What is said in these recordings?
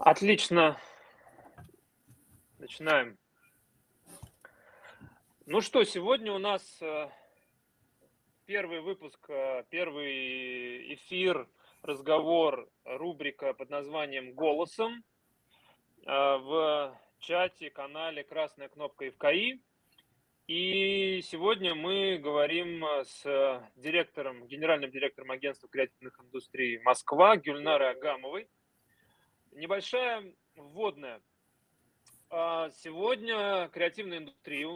Отлично. Начинаем. Ну что, сегодня у нас э, первый выпуск, э, первый эфир, разговор, рубрика под названием «Голосом» э, в чате, канале «Красная кнопка ФКИ». И сегодня мы говорим с директором, генеральным директором агентства креативных индустрий «Москва» Гюльнарой Агамовой. Небольшая вводная. А, сегодня креативная индустрия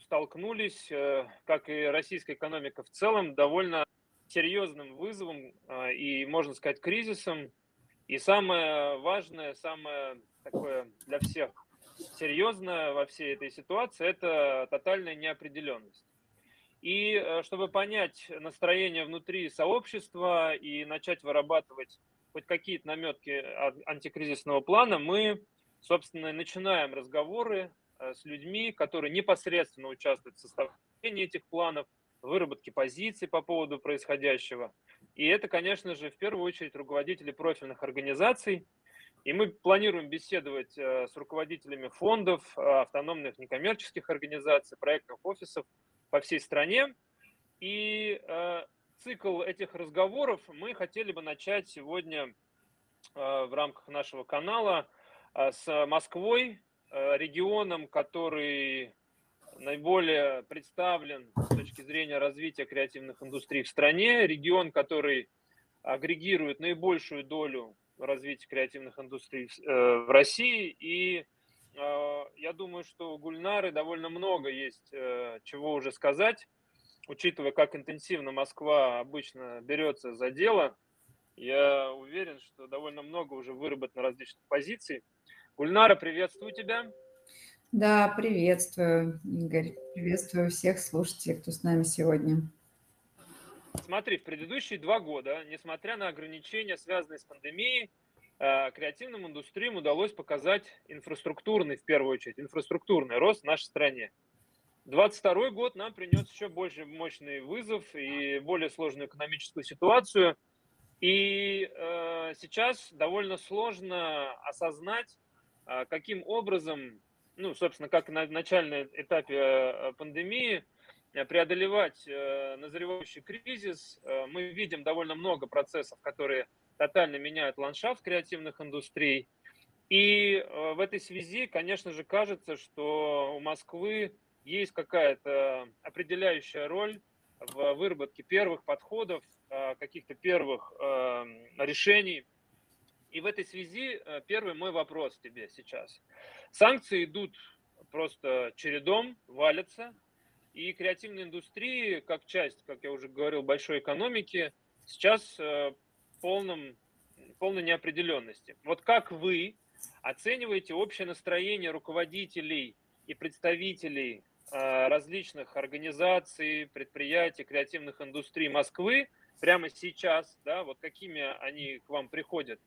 столкнулись, э, как и российская экономика в целом, довольно серьезным вызовом а, и, можно сказать, кризисом. И самое важное, самое такое для всех серьезное во всей этой ситуации – это тотальная неопределенность. И э, чтобы понять настроение внутри сообщества и начать вырабатывать хоть какие-то наметки антикризисного плана, мы, собственно, начинаем разговоры Э, с людьми, которые непосредственно участвуют в составлении этих планов, выработке позиций по поводу происходящего. И это, конечно же, в первую очередь руководители профильных организаций. И мы планируем беседовать э, с руководителями фондов, э, автономных некоммерческих организаций, проектов, офисов по всей стране. И цикл этих разговоров мы хотели бы начать сегодня в рамках нашего канала с Москвой, Э, регионом, который наиболее представлен с точки зрения развития креативных индустрий в стране, регион, который агрегирует наибольшую долю развития креативных индустрий э, в России. И э, я думаю, что у Гульнары довольно много есть чего уже сказать, учитывая, как интенсивно Москва обычно берется за дело. Я уверен, что довольно много уже выработано различных позиций. Гульнара, приветствую тебя. Да, приветствую, Игорь. Приветствую всех слушателей, кто с нами сегодня. Смотри, в предыдущие два года, несмотря на ограничения, связанные с пандемией, э, креативным индустриям удалось показать инфраструктурный, в первую очередь, инфраструктурный рост в нашей стране. 22 год нам принес еще больше мощный вызов и более сложную экономическую ситуацию. И э, сейчас довольно сложно осознать, а каким образом, ну, собственно, как на начальном этапе э, пандемии, э, преодолевать э, назревающий кризис. Мы видим довольно много процессов, которые тотально меняют ландшафт креативных индустрий. И в этой связи, конечно же, кажется, что у Москвы есть какая-то определяющая роль в выработке первых подходов, каких-то первых решений и в этой связи э, первый мой вопрос тебе сейчас. Санкции идут просто чередом, валятся, и креативная индустрия, как часть, как я уже говорил, большой экономики, сейчас э, в полном, полной неопределенности. Вот как вы оцениваете общее настроение руководителей и представителей э, различных организаций, предприятий, креативных индустрий Москвы прямо сейчас, да, вот какими они к вам приходят?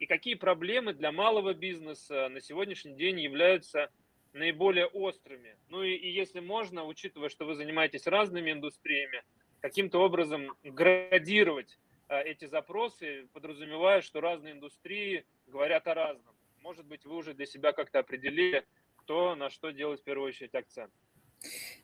и какие проблемы для малого бизнеса на сегодняшний день являются наиболее острыми. Ну и, и если можно, учитывая, что вы занимаетесь разными индустриями, каким-то образом градировать а, эти запросы, подразумевая, что разные индустрии говорят о разном. Может быть, вы уже для себя как-то определили, кто на что делать в первую очередь акцент.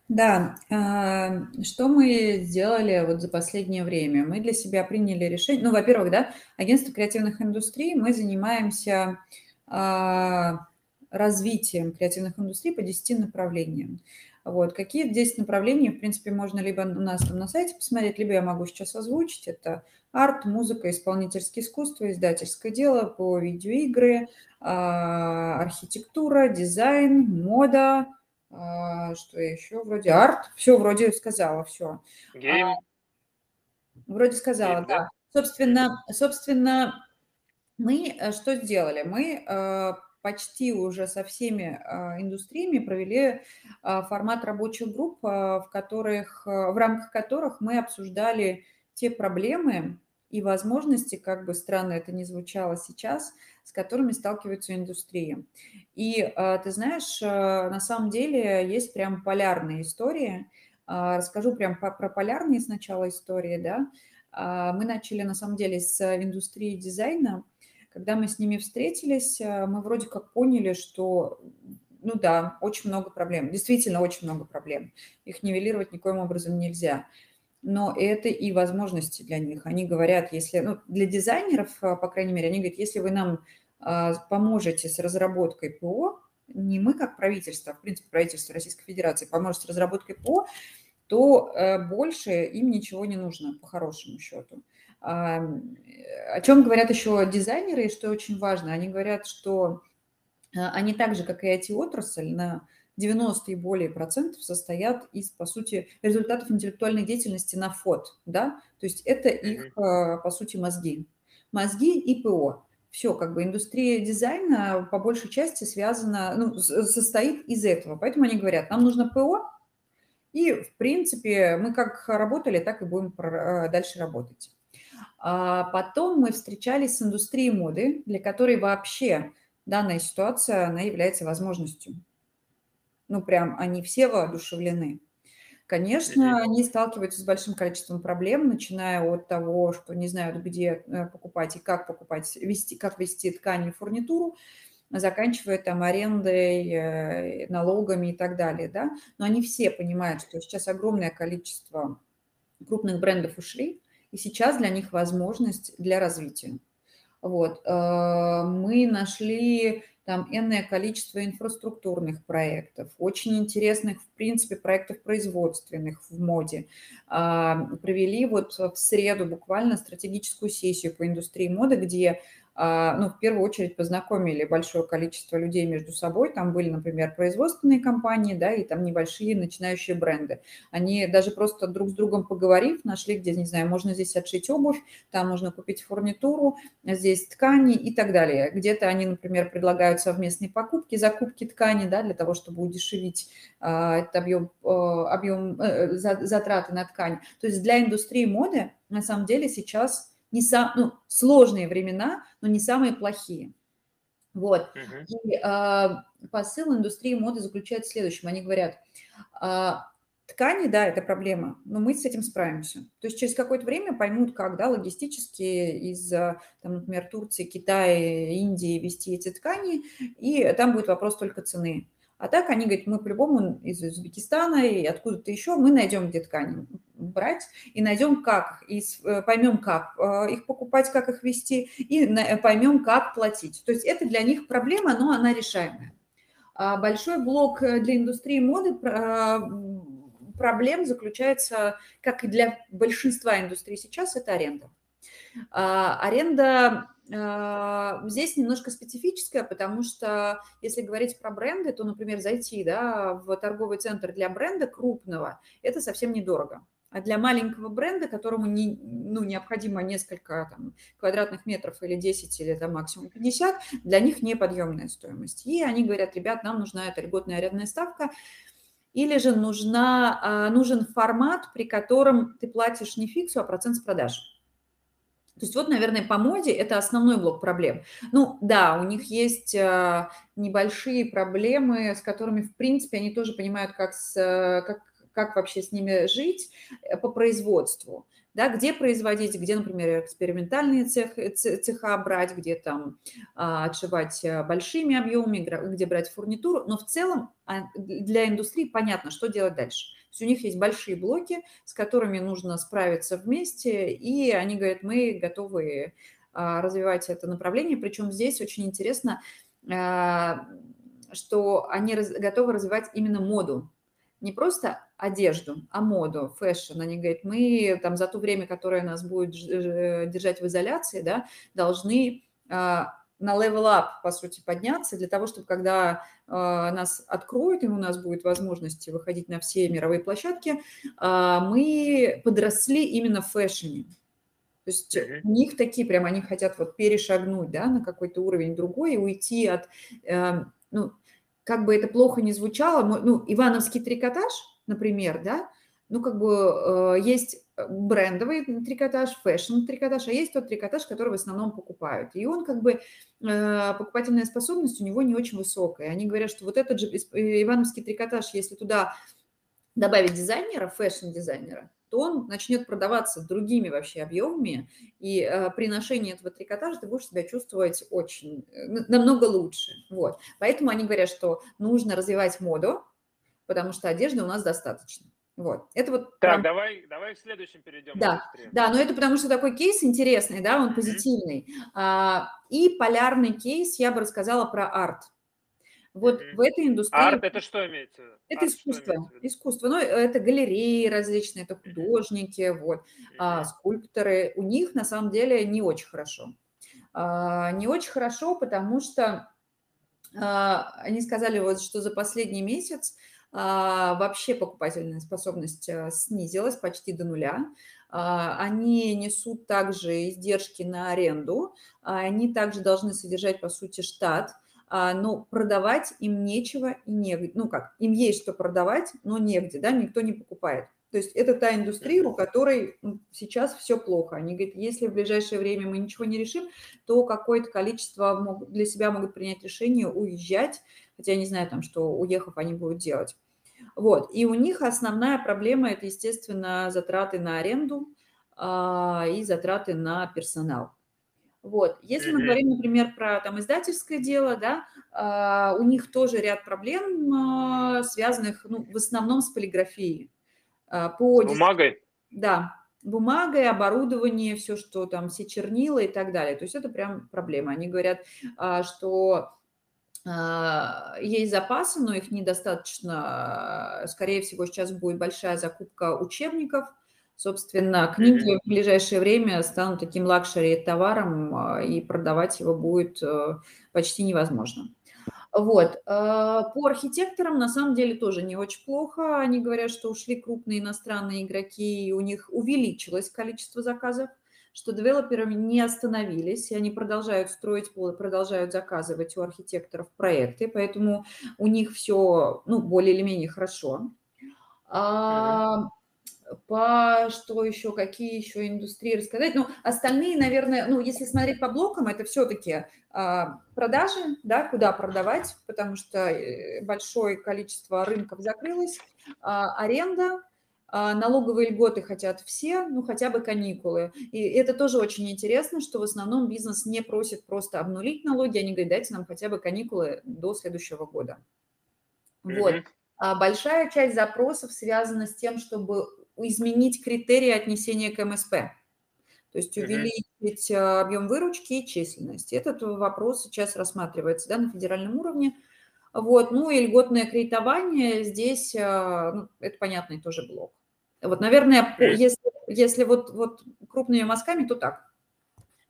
Да, а, что мы сделали вот за последнее время? Мы для себя приняли решение, ну, во-первых, да, агентство креативных индустрий, мы занимаемся а, развитием креативных индустрий по 10 направлениям. Вот. Какие 10 направлений, в принципе, можно либо у нас там на сайте посмотреть, либо я могу сейчас озвучить. Это арт, музыка, исполнительское искусство, издательское дело по видеоигры, а, архитектура, дизайн, мода, что еще? Вроде арт. Все, вроде сказала, все. Game. А, вроде сказала, Game, да. да. Собственно, собственно, мы э, что сделали? Мы э, почти уже со всеми э, индустриями провели формат рабочих групп, в, которых, в рамках которых мы обсуждали те проблемы, и возможности, как бы странно это ни звучало сейчас, с которыми сталкиваются индустрии. И а, ты знаешь, а, на самом деле есть прям полярные истории. А, расскажу прям про полярные сначала истории, да. Мы начали на самом деле с индустрии дизайна, Когда мы с ними встретились, мы вроде как поняли, что ну да, очень много проблем, действительно очень много проблем. Их нивелировать никоим образом нельзя. Но это и возможности для них. Они говорят, если, ну, для дизайнеров, по крайней мере, они говорят, если вы нам а, поможете с разработкой ПО, не мы как правительство, а в принципе правительство Российской Федерации поможет с разработкой ПО, то э, больше им ничего не нужно, по хорошему счету. О чем говорят еще дизайнеры, и что очень важно, они говорят, что они так же, как и IT-отрасль, на 90 и более процентов состоят из, по сути, результатов интеллектуальной деятельности на ФОД, да, то есть это их, э, по сути, мозги. Мозги и ПО все, как бы индустрия дизайна по большей части связана, ну, состоит из этого. Поэтому они говорят, нам нужно ПО, и, в принципе, мы как работали, так и будем э, дальше работать. А потом мы встречались с индустрией моды, для которой вообще данная ситуация, она является возможностью. Ну, прям они все воодушевлены. Конечно, они сталкиваются с большим количеством проблем, начиная от того, что не знают, где э, покупать и как покупать, вести, как вести ткань и фурнитуру, заканчивая там арендой, э, налогами и так далее, да. Но они все понимают, что сейчас огромное количество крупных брендов ушли, и сейчас для них возможность для развития. Вот. Э, мы нашли там энное количество инфраструктурных проектов, очень интересных, в принципе, проектов производственных в моде. А, провели вот в среду буквально стратегическую сессию по индустрии моды, где ну, в первую очередь познакомили большое количество людей между собой. Там были, например, производственные компании, да, и там небольшие начинающие бренды. Они даже просто друг с другом поговорив, нашли, где, не знаю, можно здесь отшить обувь, там можно купить фурнитуру, здесь ткани и так далее. Где-то они, например, предлагают совместные покупки, закупки ткани, да, для того, чтобы удешевить а, этот объем, а, объем а, затраты на ткань. То есть для индустрии моды на самом деле сейчас не сам, ну, сложные времена, но не самые плохие. Вот. Uh-huh. И э, посыл индустрии моды заключается в следующем. Они говорят, э, ткани, да, это проблема, но мы с этим справимся. То есть через какое-то время поймут, как, да, логистически из, там, например, Турции, Китая, Индии вести эти ткани, и там будет вопрос только цены. А так они говорят, мы по-любому из Узбекистана и откуда-то еще, мы найдем где ткани брать и найдем как, и э, поймем, как э, их покупать, как их вести, и поймем, как платить. То есть это для них проблема, но она решаемая. А большой блок э, для индустрии моды проблем заключается, как и для большинства индустрий сейчас, это аренда. А, аренда здесь немножко специфическая, потому что если говорить про бренды, то, например, зайти да, в торговый центр для бренда крупного, это совсем недорого. А для маленького бренда, которому не, ну, необходимо несколько там, квадратных метров или 10, или там, максимум 50, для них неподъемная стоимость. И они говорят, ребят, нам нужна эта льготная арендная ставка, или же нужна, а, нужен формат, при котором ты платишь не фиксу, а процент с продаж. То есть вот, наверное, по моде это основной блок проблем. Ну да, у них есть э, небольшие проблемы, с которыми, в принципе, они тоже понимают, как, с, как, как вообще с ними жить э, по производству. Да, где производить, где, например, экспериментальные цех, цеха брать, где там а, отшивать э, большими объемами, где брать фурнитуру. Но в целом а, для индустрии понятно, что делать дальше есть у них есть большие блоки, с которыми нужно справиться вместе, и они говорят, мы готовы а, развивать это направление. Причем здесь очень интересно, а, что они готовы развивать именно моду, не просто одежду, а моду, fashion. Они говорят, мы там за то время, которое нас будет э, держать в изоляции, да, должны а, на level up, по сути, подняться для того, чтобы когда э, нас откроют, и у нас будет возможность выходить на все мировые площадки, э, мы подросли именно в фэшне. То есть у них такие прям, они хотят вот перешагнуть, да, на какой-то уровень другой и уйти от, э, ну, как бы это плохо не звучало, ну, ивановский трикотаж, например, да, ну, как бы э, есть брендовый трикотаж, фэшн-трикотаж, а есть тот трикотаж, который в основном покупают. И он как бы, э, покупательная способность у него не очень высокая. Они говорят, что вот этот же э, ивановский трикотаж, если туда добавить дизайнера, fashion-дизайнера, то он начнет продаваться другими вообще объемами, и э, при ношении этого трикотажа ты будешь себя чувствовать очень, э, намного лучше. Вот. Поэтому они говорят, что нужно развивать моду, потому что одежды у нас достаточно. Вот. Это вот так, прям... давай, давай к следующим перейдем. Да, да, но это потому что такой кейс интересный, да, он mm-hmm. позитивный. А, и полярный кейс я бы рассказала про арт. Вот mm-hmm. в этой индустрии... Арт – это что имеется? Это Арт искусство. Искусство. Ну, это галереи различные, это художники, вот, mm-hmm. а, скульпторы. У них на самом деле не очень хорошо. А, не очень хорошо, потому что а, они сказали, вот, что за последний месяц вообще покупательная способность а, снизилась почти до нуля. А, они несут также издержки на аренду, они также должны содержать, по сути, штат, но продавать им нечего и негде. Ну как, им есть что продавать, но негде, да, никто не покупает. То есть это та индустрия, у которой сейчас все плохо. Они говорят, если в ближайшее время мы ничего не решим, то какое-то количество для себя могут принять решение уезжать, хотя я не знаю там, что уехав они будут делать. Вот. И у них основная проблема – это, естественно, затраты на аренду а, и затраты на персонал. Вот. Если мы говорим, например, про там издательское дело, да, а, у них тоже ряд проблем, а, связанных ну, в основном с полиграфией. А, по бумагой? Да, бумагой, оборудование, все, что там, все чернила и так далее. То есть это прям проблема. Они говорят, а, что есть запасы, но их недостаточно. Скорее всего, сейчас будет большая закупка учебников. Собственно, книги в ближайшее время станут таким лакшери-товаром, а, и продавать его будет почти невозможно. Вот. А, по архитекторам на самом деле тоже не очень плохо. Они говорят, что ушли крупные иностранные игроки, и у них увеличилось количество заказов что девелоперы не остановились, и они продолжают строить, продолжают заказывать у архитекторов проекты, поэтому у них все ну, более или менее хорошо. А, по что еще, какие еще индустрии рассказать? Ну, остальные, наверное, ну, если смотреть по блокам, это все-таки а, продажи, да, куда продавать, потому что э, большое количество рынков закрылось, а, аренда, налоговые льготы хотят все, ну хотя бы каникулы. И это тоже очень интересно, что в основном бизнес не просит просто обнулить налоги, они говорят, дайте нам хотя бы каникулы до следующего года. Mm-hmm. Вот. А большая часть запросов связана с тем, чтобы изменить критерии отнесения к МСП. То есть увеличить mm-hmm. объем выручки и численность. Этот вопрос сейчас рассматривается да, на федеральном уровне. Вот. Ну и льготное кредитование здесь, ну, это понятный тоже блок. Вот, наверное, если, если вот, вот крупными мазками, то так.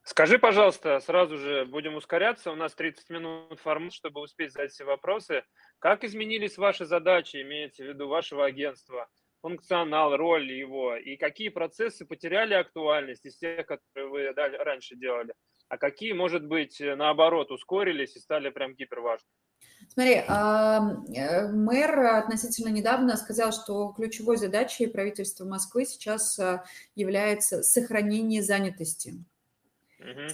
Скажи, пожалуйста, сразу же будем ускоряться, у нас 30 минут формат, чтобы успеть задать все вопросы. Как изменились ваши задачи, имеется в виду вашего агентства, функционал, роль его, и какие процессы потеряли актуальность из тех, которые вы раньше делали, а какие, может быть, наоборот, ускорились и стали прям гиперважными? Смотри, э, мэр относительно недавно сказал, что ключевой задачей правительства Москвы сейчас э, является сохранение занятости.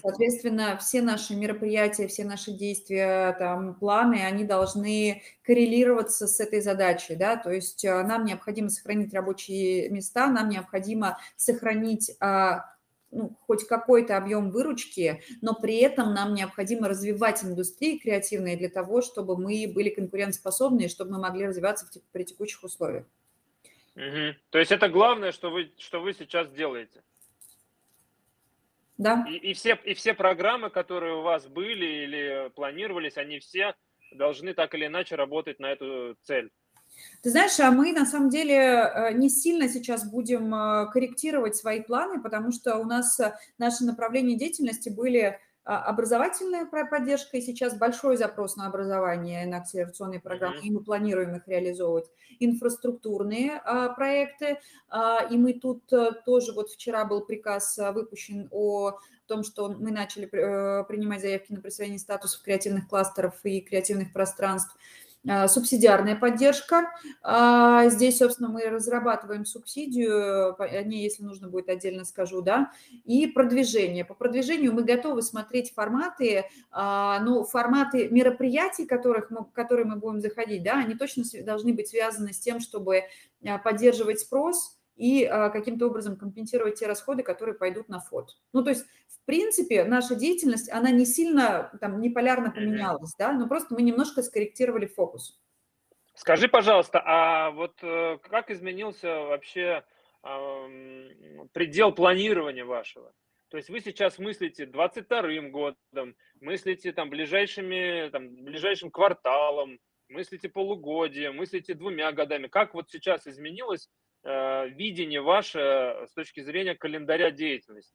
Соответственно, все наши мероприятия, все наши действия, там, планы, они должны коррелироваться с этой задачей, да, то есть э, нам необходимо сохранить рабочие места, нам необходимо сохранить а, ну, хоть какой-то объем выручки, но при этом нам необходимо развивать индустрии креативные для того, чтобы мы были конкурентоспособны и чтобы мы могли развиваться в, при текущих условиях. Угу. То есть это главное, что вы, что вы сейчас делаете? Да. И, и, все, и все программы, которые у вас были или планировались, они все должны так или иначе работать на эту цель. Ты знаешь, а мы на самом деле э, не сильно сейчас будем э, корректировать свои планы, потому что у нас э, наши направления деятельности были а, образовательная поддержка, и сейчас большой запрос на образование, на акселерационные программы, и мы планируем их реализовывать. Инфраструктурные а, проекты, а, и мы тут тоже, вот вчера был приказ выпущен о том, что мы начали принимать заявки на присвоение статусов креативных кластеров и креативных пространств. А, субсидиарная поддержка. А, здесь, собственно, мы разрабатываем субсидию, о ней, если нужно будет, отдельно скажу, да, и продвижение. По продвижению мы готовы смотреть форматы, ну, форматы мероприятий, которых мы, которые мы будем заходить, да, они точно должны быть связаны с тем, чтобы поддерживать спрос, и а, каким-то образом компенсировать те расходы, которые пойдут на фот. Ну, то есть, в принципе, наша деятельность, она не сильно, там, не полярно поменялась, да, но просто мы немножко скорректировали фокус. Скажи, пожалуйста, а вот э, как изменился вообще предел планирования вашего? То есть вы сейчас мыслите 22 годом, мыслите там ближайшими, там, ближайшим кварталом, мыслите полугодием, мыслите двумя годами. Как вот сейчас изменилось э, видение ваше с точки зрения календаря деятельности?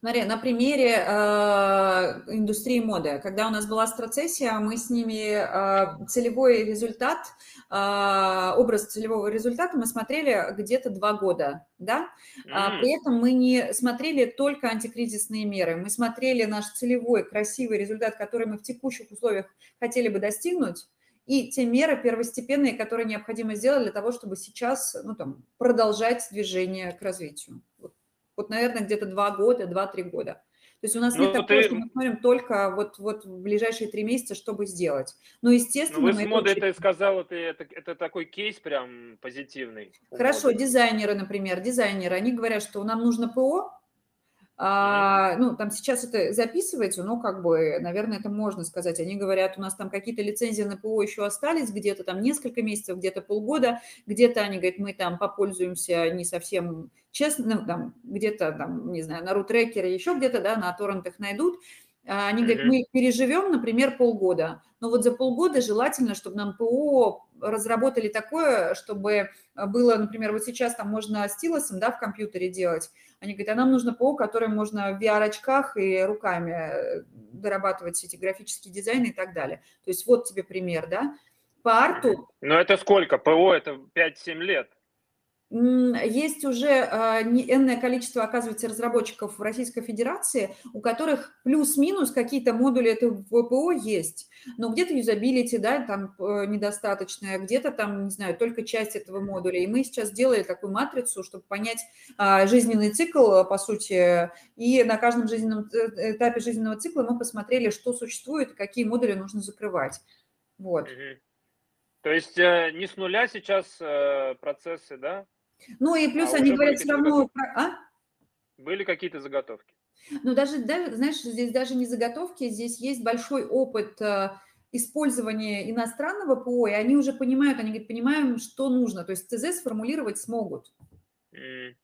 Смотри, на примере э, индустрии моды, когда у нас была страцессия, мы с ними э, целевой результат, э, образ целевого результата мы смотрели где-то два года, да? Mm. А, при этом мы не смотрели только антикризисные меры, мы смотрели наш целевой красивый результат, который мы в текущих условиях хотели бы достигнуть, и те меры первостепенные, которые необходимо сделать для того, чтобы сейчас ну, там, продолжать движение к развитию. Вот вот, наверное, где-то два года, два-три года. То есть у нас ну, нет такого, ты... что мы смотрим только вот, вот в ближайшие три месяца, чтобы сделать. Но, естественно... Ну, вы с модой это сказала, ты, это, это такой кейс прям позитивный. Хорошо, дизайнеры, например, дизайнеры, они говорят, что нам нужно ПО, а, ну, там сейчас это записывается, но как бы, наверное, это можно сказать. Они говорят, у нас там какие-то лицензии на ПО еще остались, где-то там несколько месяцев, где-то полгода, где-то они говорят, мы там попользуемся не совсем честно, ну, там, где-то там, не знаю, на рутрекере, еще где-то, да, на торрентах найдут. А они говорят, мы переживем, например, полгода. Но вот за полгода желательно, чтобы нам ПО разработали такое, чтобы было, например, вот сейчас там можно стилусом, да, в компьютере делать, они говорят, а нам нужно ПО, которое можно в VR-очках и руками э, дорабатывать эти графические дизайны и так далее. То есть вот тебе пример, да. По арту... Но это сколько? ПО это 5-7 лет. Есть уже а, энное количество, оказывается, разработчиков в Российской Федерации, у которых плюс-минус какие-то модули этого ВПО есть, но где-то юзабилити, да, там э, недостаточная, где-то там, не знаю, только часть этого модуля. И мы сейчас делали такую матрицу, чтобы понять а, жизненный цикл, по сути, и на каждом жизненном э, этапе жизненного цикла мы посмотрели, что существует, какие модули нужно закрывать. Вот. То есть э, не с нуля сейчас процессы, да? Ну и плюс а они говорят все равно... Про... А? Были какие-то заготовки? Ну даже, да, знаешь, здесь даже не заготовки, здесь есть большой опыт э, использования иностранного ПО, и они уже понимают, они говорят, понимаем, что нужно. То есть ТЗ сформулировать смогут. Mm.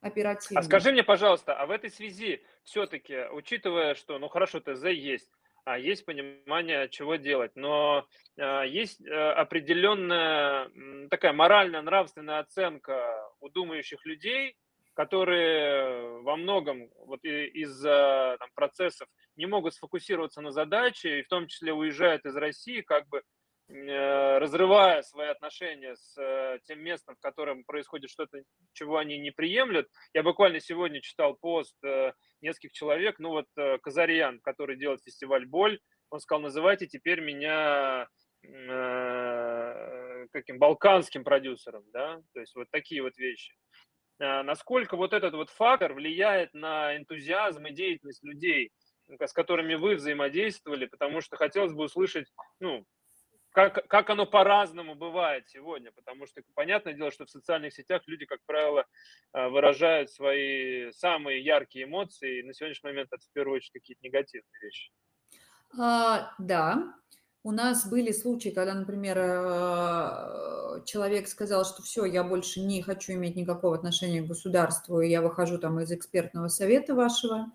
Оперативно. А скажи мне, пожалуйста, а в этой связи все-таки, учитывая, что, ну хорошо, ТЗ есть, есть понимание, чего делать, но а, есть а, определенная такая моральная, нравственная оценка у думающих людей, которые во многом вот из там, процессов не могут сфокусироваться на задаче, и в том числе уезжают из России, как бы Э, разрывая свои отношения с э, тем местом, в котором происходит что-то, чего они не приемлют. Я буквально сегодня читал пост э, нескольких человек, ну вот Казарьян, который делает фестиваль «Боль», он сказал, называйте теперь меня каким балканским продюсером, да, то есть вот такие вот вещи. Насколько вот этот вот фактор влияет на энтузиазм и деятельность людей, с которыми вы взаимодействовали, потому что хотелось бы услышать, ну, как, как оно по-разному бывает сегодня, потому что понятное дело, что в социальных сетях люди, как правило, э, выражают свои самые яркие эмоции, и на сегодняшний момент это в первую очередь какие-то негативные вещи. А, да, у нас были случаи, когда, например, э, человек сказал, что все, я больше не хочу иметь никакого отношения к государству, и я выхожу там из экспертного совета вашего,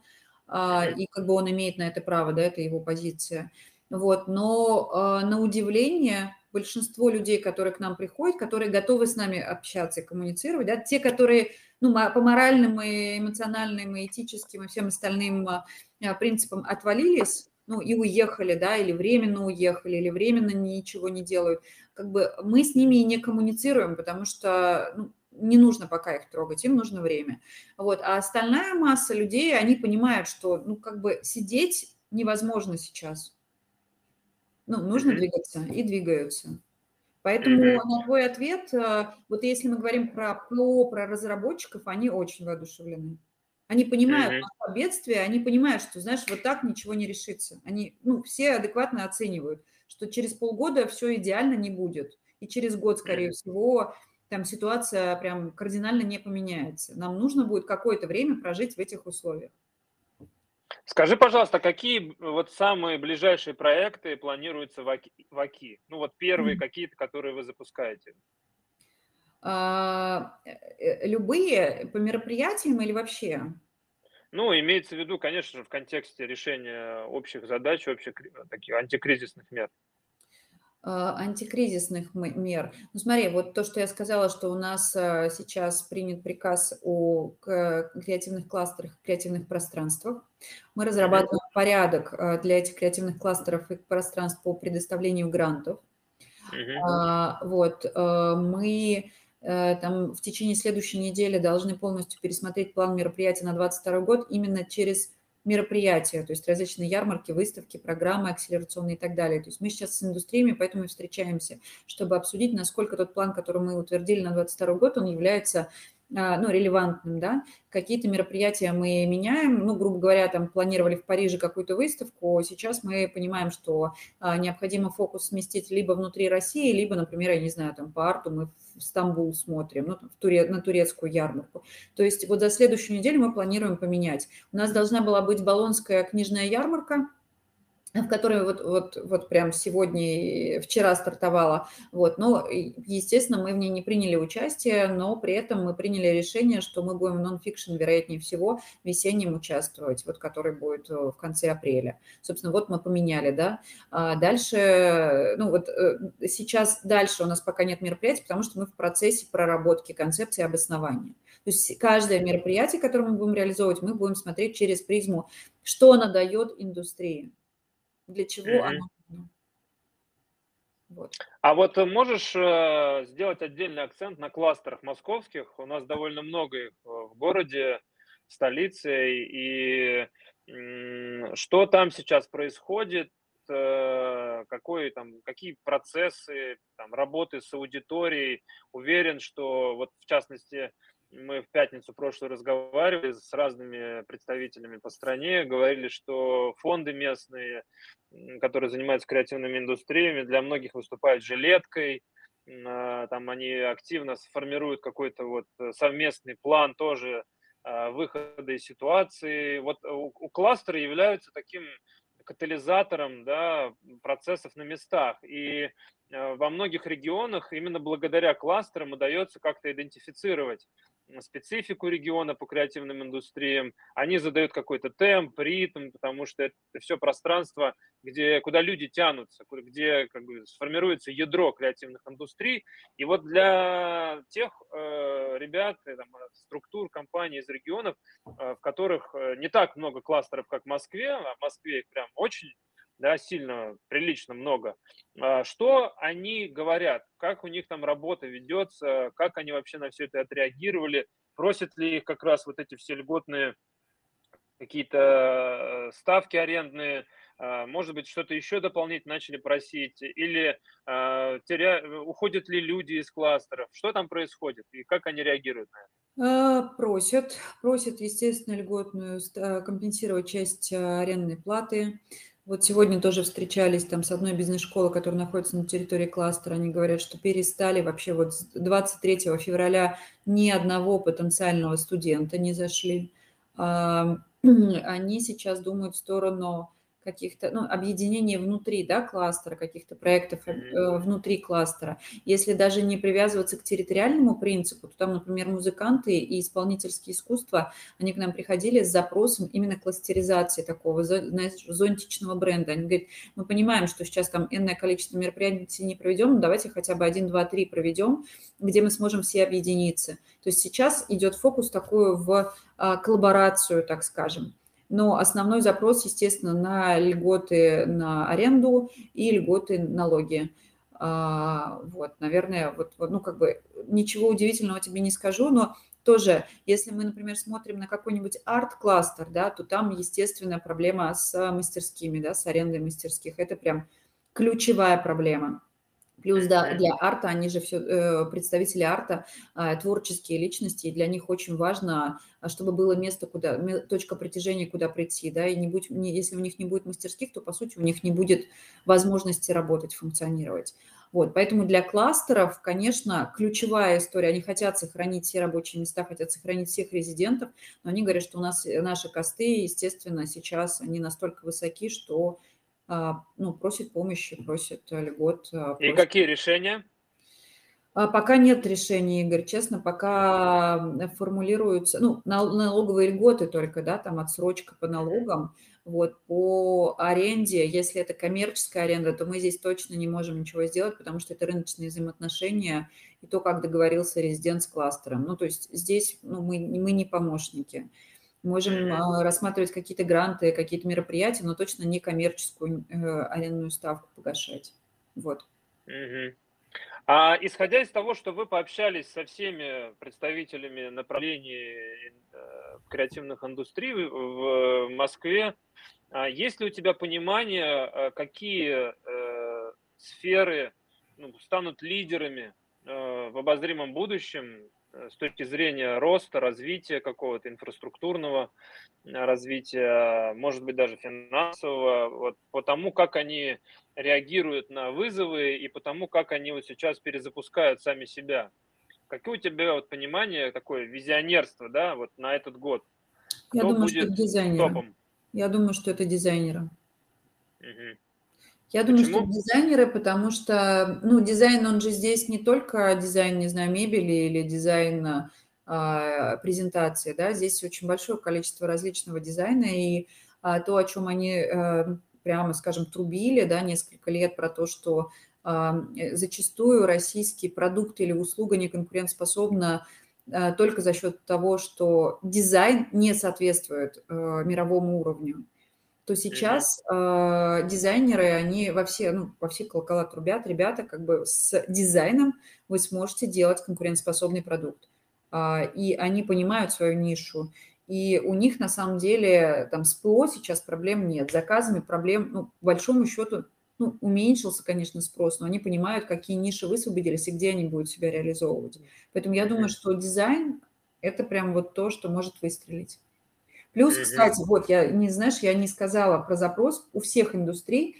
mm-hmm. и как бы он имеет на это право, да, это его позиция. Вот, но э, на удивление большинство людей, которые к нам приходят, которые готовы с нами общаться и коммуницировать, да, те, которые ну, по моральным и эмоциональным, и этическим, и всем остальным э, принципам отвалились, ну, и уехали, да, или временно уехали, или временно ничего не делают, как бы мы с ними и не коммуницируем, потому что ну, не нужно пока их трогать, им нужно время. Вот. А остальная масса людей, они понимают, что, ну, как бы сидеть невозможно сейчас. Ну, нужно двигаться и двигаются. Поэтому на твой ответ, э, вот если мы говорим про ПО, про разработчиков, они очень воодушевлены. Они понимают наше бедствие, они понимают, что, знаешь, вот так ничего не решится. Они, ну, все адекватно оценивают, что через полгода все идеально не будет. И через год, скорее всего, там ситуация прям кардинально не поменяется. Нам нужно будет какое-то время прожить в этих условиях. Скажи, пожалуйста, какие вот самые ближайшие проекты планируются в АКИ? В АКИ? Ну вот первые mm. какие-то, которые вы запускаете. А, э, любые по мероприятиям или вообще? Ну, имеется в виду, конечно же, в контексте решения общих задач, общих таких антикризисных мер. А, антикризисных мер. Ну, смотри, вот то, что я сказала, что у нас а, сейчас принят приказ о креативных кластерах, креативных пространствах. Мы разрабатываем порядок а, для этих креативных кластеров и пространств по предоставлению грантов. Mm-hmm. Вот, мы там в течение следующей недели должны полностью пересмотреть план мероприятий на 2022 год именно через мероприятия, то есть различные ярмарки, выставки, программы акселерационные и так далее. То есть мы сейчас с индустриями, поэтому и встречаемся, чтобы обсудить, насколько тот план, который мы утвердили на 2022 год, он является а, ну, релевантным, да, какие-то мероприятия мы меняем, ну, грубо говоря, там планировали в Париже какую-то выставку, сейчас мы понимаем, что а, необходимо фокус сместить либо внутри России, либо, например, я не знаю, там по арту мы в Стамбул смотрим, ну, в туре, на турецкую ярмарку. То есть вот за следующую неделю мы планируем поменять. У нас должна была быть Болонская книжная ярмарка, в которой вот, вот, вот прям сегодня, вчера стартовала. Вот. Но, естественно, мы в ней не приняли участие, но при этом мы приняли решение, что мы будем в нон-фикшн, вероятнее всего, весенним участвовать, вот, который будет э, в конце апреля. Собственно, вот мы поменяли, да. А дальше, ну вот э, сейчас дальше у нас пока нет мероприятий, потому что мы в процессе проработки концепции обоснования. То есть каждое мероприятие, которое мы будем реализовывать, мы будем смотреть через призму, что оно дает индустрии для чего mm-hmm. оно нужно. Вот. А вот можешь э, сделать отдельный акцент на кластерах московских? У нас довольно много их э, в городе, в столице. И э, что там сейчас происходит? Э, какой, там, какие процессы там, работы с аудиторией? Уверен, что вот в частности мы в пятницу прошлую разговаривали с разными представителями по стране, говорили, что фонды местные, которые занимаются креативными индустриями, для многих выступают жилеткой, а, там они активно сформируют какой-то вот совместный план тоже а, выхода из ситуации. Вот у, у кластера являются таким катализатором да, процессов на местах. И а, во многих регионах именно благодаря кластерам удается как-то идентифицировать специфику региона по креативным индустриям, они задают какой-то темп, ритм, потому что это все пространство, где, куда люди тянутся, где как бы, сформируется ядро креативных индустрий. И вот для тех э, ребят, э, там, структур, компаний из регионов, э, в которых э, не так много кластеров, как в Москве, а в Москве их прям очень да, сильно, прилично много. А, что они говорят, как у них там работа ведется, как они вообще на все это отреагировали, просят ли их как раз вот эти все льготные какие-то э, ставки арендные, а, может быть, что-то еще дополнительно начали просить, или а, теря... уходят ли люди из кластеров, что там происходит? И как они реагируют на это? Просят, просят, естественно, льготную компенсировать часть арендной платы, вот сегодня тоже встречались там с одной бизнес-школой, которая находится на территории кластера. Они говорят, что перестали вообще вот с 23 февраля ни одного потенциального студента не зашли. Они сейчас думают в сторону каких-то, ну, объединений внутри, да, кластера, каких-то проектов э, внутри кластера. Если даже не привязываться к территориальному принципу, то там, например, музыканты и исполнительские искусства, они к нам приходили с запросом именно кластеризации такого, знаешь, зонтичного бренда. Они говорят, мы понимаем, что сейчас там энное количество мероприятий не проведем, но давайте хотя бы один, два, три проведем, где мы сможем все объединиться. То есть сейчас идет фокус такую в а, коллаборацию, так скажем но основной запрос, естественно, на льготы на аренду и льготы налоги. А, вот, наверное, вот, ну, как бы ничего удивительного тебе не скажу, но тоже, если мы, например, смотрим на какой-нибудь арт-кластер, да, то там, естественно, проблема с мастерскими, да, с арендой мастерских. Это прям ключевая проблема. Плюс да, для арта, они же все э, представители арта, а, творческие личности, и для них очень важно, а, чтобы было место, куда, точка притяжения, куда прийти, да, и не будь, не, если у них не будет мастерских, то, по сути, у них не будет возможности работать, функционировать. Вот, поэтому для кластеров, конечно, ключевая история. Они хотят сохранить все рабочие места, хотят сохранить всех резидентов, но они говорят, что у нас наши косты, естественно, сейчас они настолько высоки, что ну, просят помощи, просят льгот. А, просят... И какие решения? А, пока нет решения, Игорь, честно, пока формулируются, ну, налоговые льготы только, да, там отсрочка по налогам, вот, по аренде, если это коммерческая аренда, то мы здесь точно не можем ничего сделать, потому что это рыночные взаимоотношения и то, как договорился резидент с кластером. Ну, то есть здесь ну, мы, мы не помощники. Можем а, рассматривать какие-то гранты, какие-то мероприятия, но точно не коммерческую э, арендную ставку погашать. Вот. А исходя из того, что вы пообщались со всеми представителями направлений э, креативных индустрий в Москве, а есть ли у тебя понимание, а, какие э, сферы ну, станут лидерами в обозримом будущем Э, с точки зрения роста, развития какого-то инфраструктурного э, развития, может быть, даже финансового, вот по тому, как они реагируют на вызовы и по тому, как они вот сейчас перезапускают сами себя. Какое у тебя вот понимание, такое визионерство, да, вот на этот год? Я Кто думаю, будет что это дизайнеры. Топом? Я думаю, что это дизайнеры. Угу. Я думаю, Почему? что дизайнеры, потому что, ну, дизайн, он же здесь не только дизайн, не знаю, мебели или дизайн а, презентации, да, здесь очень большое количество различного дизайна, и а, то, о чем они а, прямо, скажем, трубили, да, несколько лет про то, что а, зачастую российский продукт или услуга не конкурентоспособна а, только за счет того, что дизайн не соответствует а, мировому уровню то сейчас э, дизайнеры, они во все, ну, во все колокола трубят, ребята, как бы с дизайном вы сможете делать конкурентоспособный продукт. Э, и они понимают свою нишу. И у них на самом деле там с ПО сейчас проблем нет. С заказами проблем, ну, по большому счету, ну, уменьшился, конечно, спрос, но они понимают, какие ниши высвободились и где они будут себя реализовывать. Поэтому я думаю, что дизайн – это прям вот то, что может выстрелить. Плюс, кстати, вот я не знаешь, я не сказала про запрос у всех индустрий,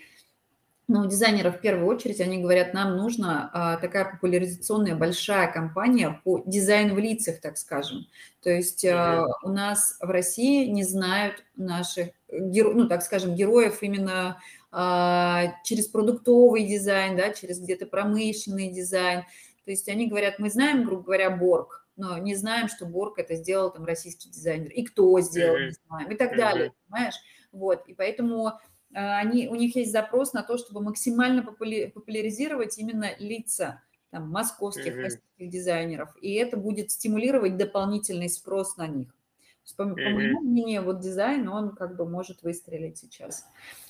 но у дизайнеров в первую очередь они говорят, нам нужна а, такая популяризационная большая компания по дизайну в лицах, так скажем. То есть а, у нас в России не знают наших, геро, ну так скажем, героев именно а, через продуктовый дизайн, да, через где-то промышленный дизайн. То есть они говорят, мы знаем, грубо говоря, Борг, но не знаем, что Борг это сделал там российский дизайнер, и кто сделал, не знаем, и так далее, понимаешь? Вот, и поэтому а, они, у них есть запрос на то, чтобы максимально популя- популяризировать именно лица там, московских, mm-hmm. российских дизайнеров, и это будет стимулировать дополнительный спрос на них. По, mm-hmm. по моему мнению, вот дизайн, он как бы может выстрелить сейчас.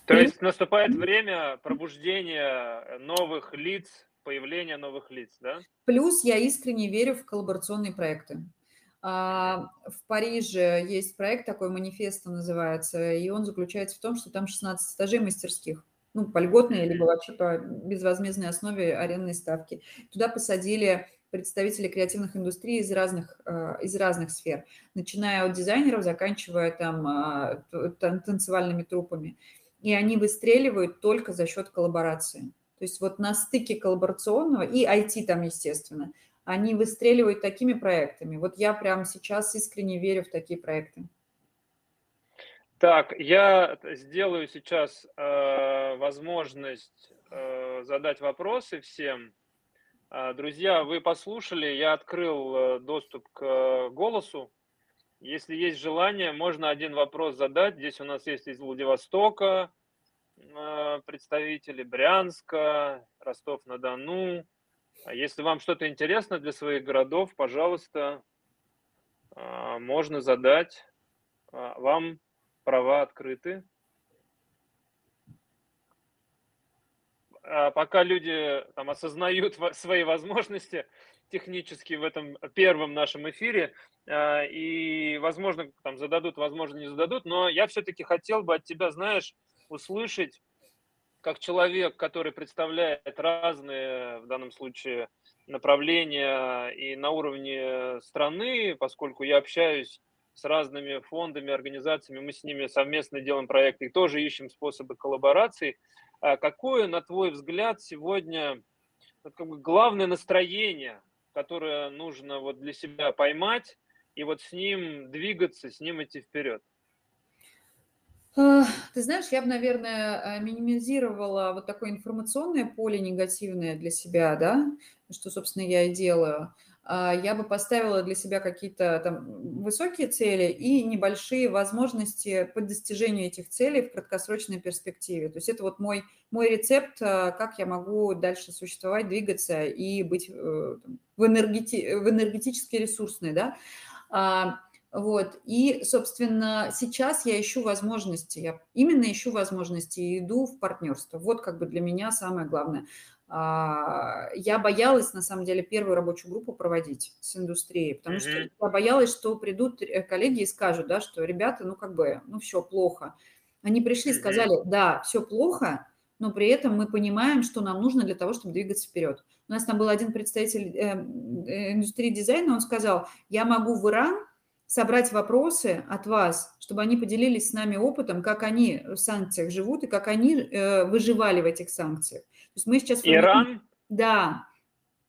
То и... есть наступает время пробуждения новых лиц появления новых лиц, да? Плюс я искренне верю в коллаборационные проекты. А, в Париже есть проект такой, манифеста называется, и он заключается в том, что там 16 этажей мастерских, ну, по льготной, либо вообще по безвозмездной основе арендной ставки. Туда посадили представители креативных индустрий из разных, а, из разных сфер, начиная от дизайнеров, заканчивая там а, танцевальными трупами. И они выстреливают только за счет коллаборации. То есть вот на стыке коллаборационного и IT там, естественно, они выстреливают такими проектами. Вот я прямо сейчас искренне верю в такие проекты. Так, я сделаю сейчас э, возможность э, задать вопросы всем. Э, друзья, вы послушали, я открыл э, доступ к э, голосу. Если есть желание, можно один вопрос задать. Здесь у нас есть из Владивостока, представители Брянска, Ростов-на-Дону. А если вам что-то интересно для своих городов, пожалуйста, э, можно задать. А, вам права открыты. А пока люди там, осознают свои возможности технически в этом первом нашем эфире, и, возможно, там зададут, возможно, не зададут, но я все-таки хотел бы от тебя, знаешь, услышать, как человек, который представляет разные, в данном случае, направления и на уровне страны, поскольку я общаюсь с разными фондами, организациями, мы с ними совместно делаем проекты и тоже ищем способы коллаборации. А какое, на твой взгляд, сегодня как бы главное настроение, которое нужно вот для себя поймать и вот с ним двигаться, с ним идти вперед? А, ты знаешь, я бы, наверное, а, минимизировала вот такое информационное поле негативное для себя, да, что, собственно, я и делаю. А, я бы поставила для себя какие-то там высокие цели и небольшие возможности по достижению этих целей в краткосрочной перспективе. То есть это вот мой, мой рецепт, как я могу дальше существовать, двигаться и быть э, в, энергети, в энергетически ресурсной, да. Вот. И, собственно, сейчас я ищу возможности, я именно ищу возможности и иду в партнерство. Вот как бы для меня самое главное. А, я боялась, на самом деле, первую рабочую группу проводить с индустрией, потому что я боялась, что придут э, коллеги и скажут, да, что ребята, ну как бы, ну все плохо. Они пришли, сказали, да, все плохо, но при этом мы понимаем, что нам нужно для того, чтобы двигаться вперед. У нас там был один представитель эм, э, индустрии дизайна, он сказал, я могу в Иран собрать вопросы от вас, чтобы они поделились с нами опытом, как они в санкциях живут и как они э, выживали в этих санкциях. То есть мы сейчас Иран? Да,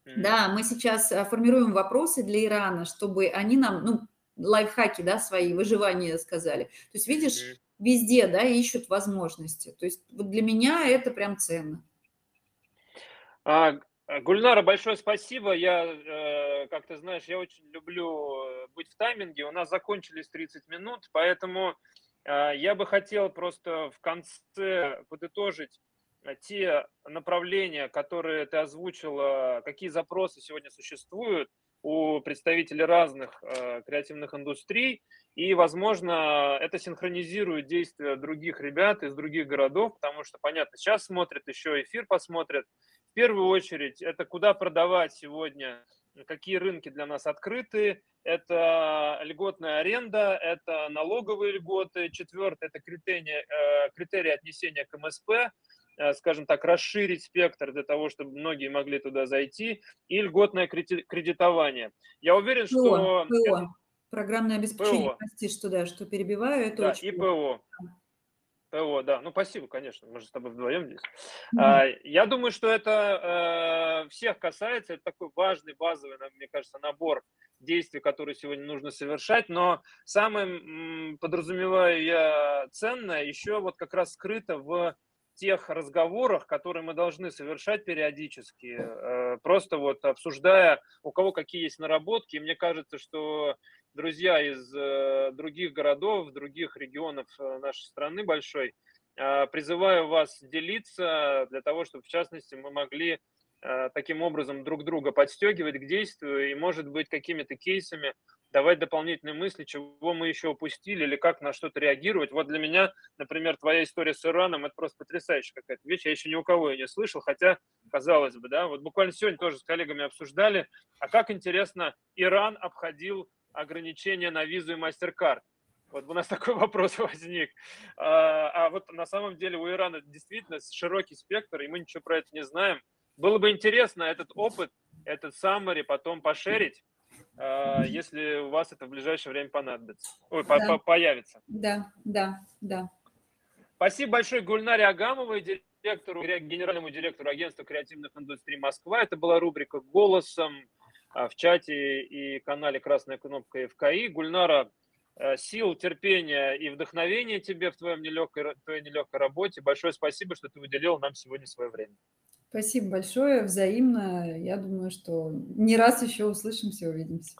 mm. да, мы сейчас э, формируем вопросы для Ирана, чтобы они нам, ну, лайфхаки, да, свои выживания сказали. То есть видишь, mm. везде, да, ищут возможности. То есть вот для меня это прям ценно. А, Гульнара, большое спасибо. Я, э, как ты знаешь, я очень люблю э, быть в тайминге. У нас закончились 30 минут, поэтому э, я бы хотел просто в конце подытожить те направления, которые ты озвучила, какие запросы сегодня существуют у представителей разных креативных индустрий. И, возможно, это синхронизирует действия других ребят из других городов, потому что, понятно, сейчас смотрят, еще эфир посмотрят, первую очередь, это куда продавать сегодня, какие рынки для нас открыты, это льготная аренда, это налоговые льготы, четвертое – это критерии, э, критерии отнесения к МСП, э, скажем так, расширить спектр для того, чтобы многие могли туда зайти, и льготное кредитование. Я уверен, ПО, что... ПО. Программное обеспечение, ПО. прости, что да, что перебиваю, это да, очень... и ПО. ПО, да. Ну, спасибо, конечно. Мы же с тобой вдвоем здесь. Mm-hmm. Я думаю, что это э, всех касается. Это такой важный, базовый, мне кажется, набор действий, которые сегодня нужно совершать. Но самое, подразумеваю я, ценное еще вот как раз скрыто в тех разговорах, которые мы должны совершать периодически, э, просто вот обсуждая, у кого какие есть наработки. И мне кажется, что друзья из э, других городов, других регионов э, нашей страны большой. Э, призываю вас делиться для того, чтобы, в частности, мы могли таким образом друг друга подстегивать к действию и, может быть, какими-то кейсами давать дополнительные мысли, чего мы еще упустили или как на что-то реагировать. Вот для меня, например, твоя история с Ираном, это просто потрясающая какая-то вещь. Я еще ни у кого ее не слышал, хотя, казалось бы, да, вот буквально сегодня тоже с коллегами обсуждали, а как интересно Иран обходил ограничения на визу и MasterCard. Вот у нас такой вопрос возник. А, а вот на самом деле у Ирана действительно широкий спектр, и мы ничего про это не знаем. Было бы интересно этот опыт, этот summary потом пошерить, а, если у вас это в ближайшее время понадобится. Ой, да. по -по появится. Да, да, да. Спасибо большое Гульнаре Агамовой, директору, генеральному директору агентства креативных индустрий Москва. Это была рубрика «Голосом». А, в чате и канале «Красная кнопка ФКИ». Гульнара, э, сил, терпения и вдохновения тебе в твоем нелегкой, твоей нелегкой работе. Большое спасибо, что ты выделил нам сегодня свое время. Спасибо большое, взаимно. Я думаю, что не раз еще услышимся, увидимся.